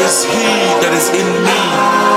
is He that is in me.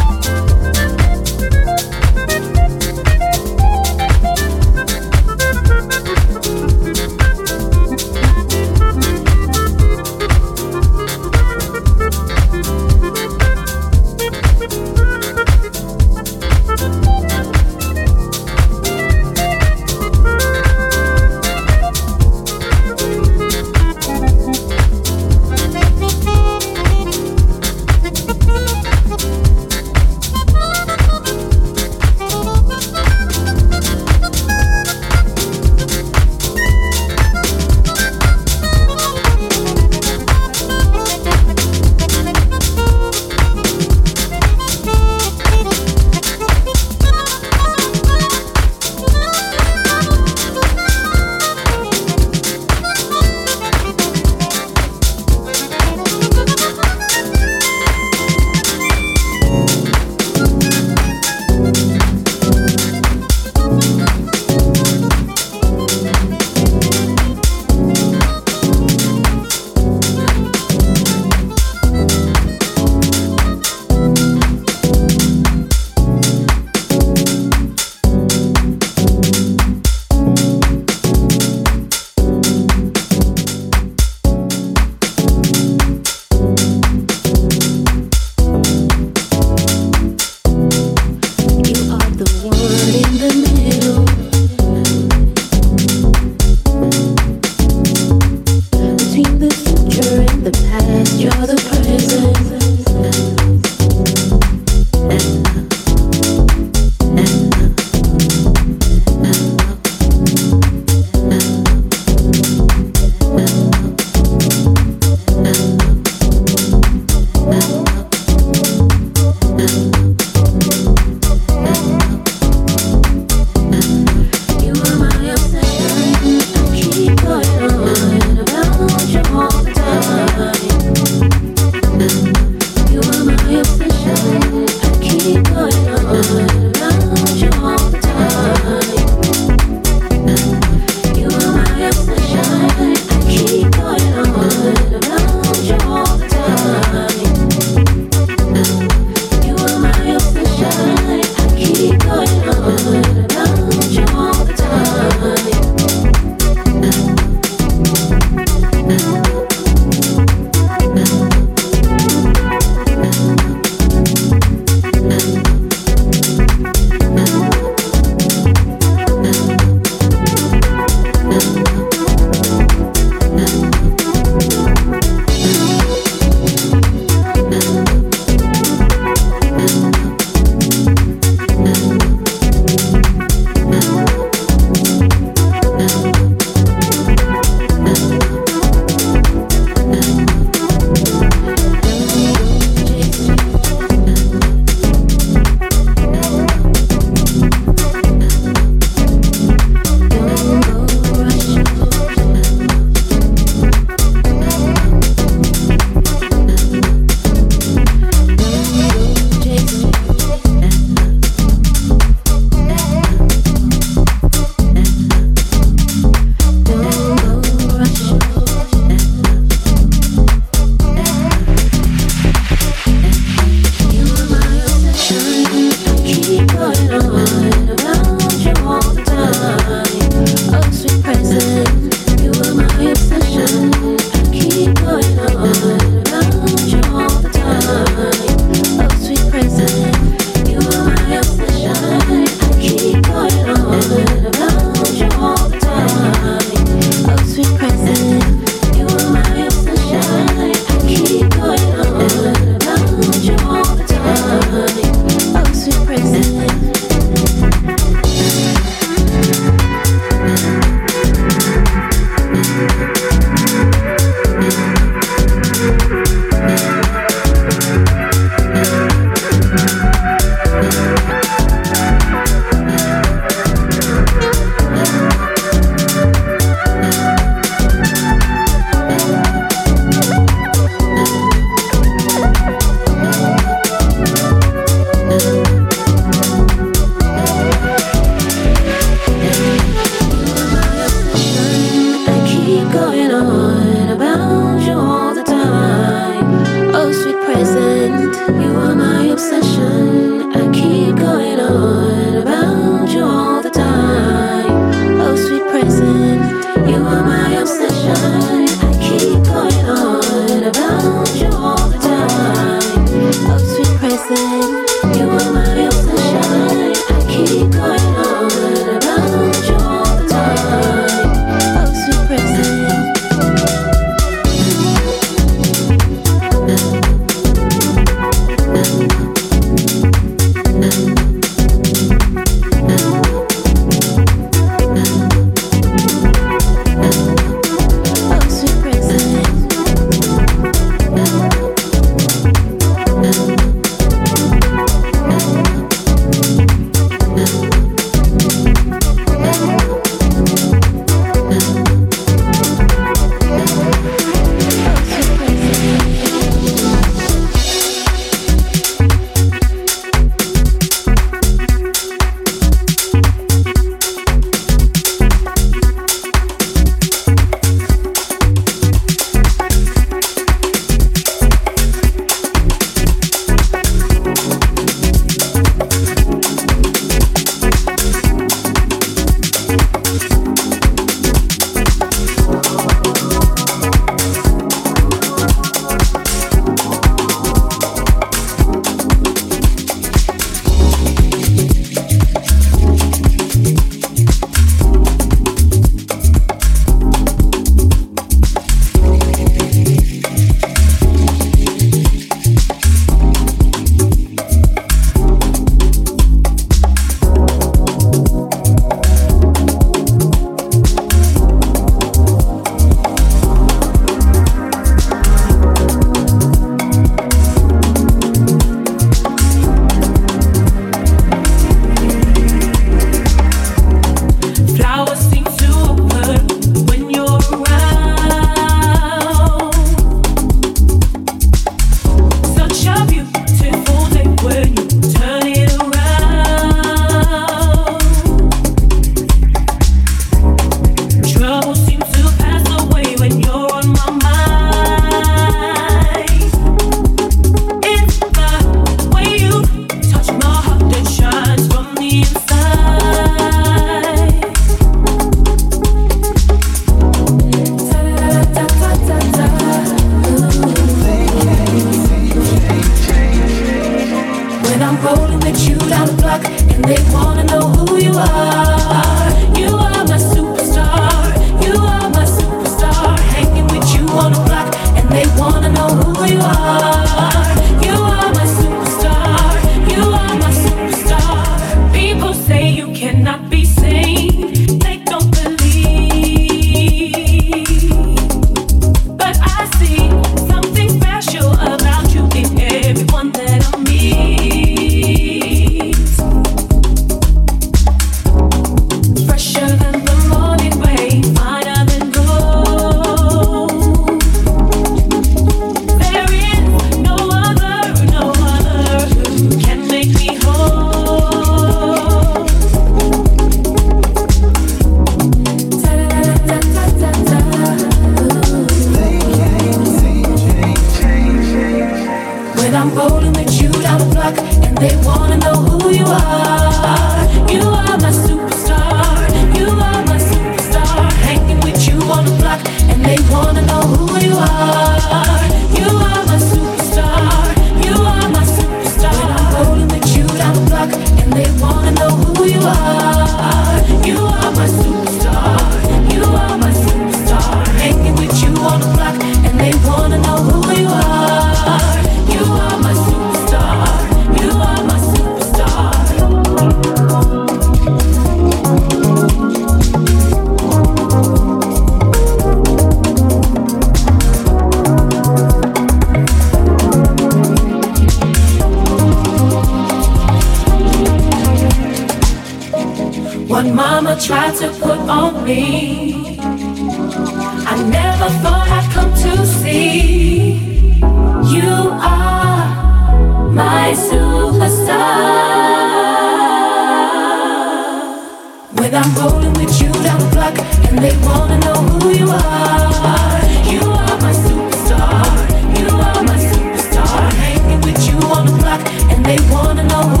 Flowers, yes I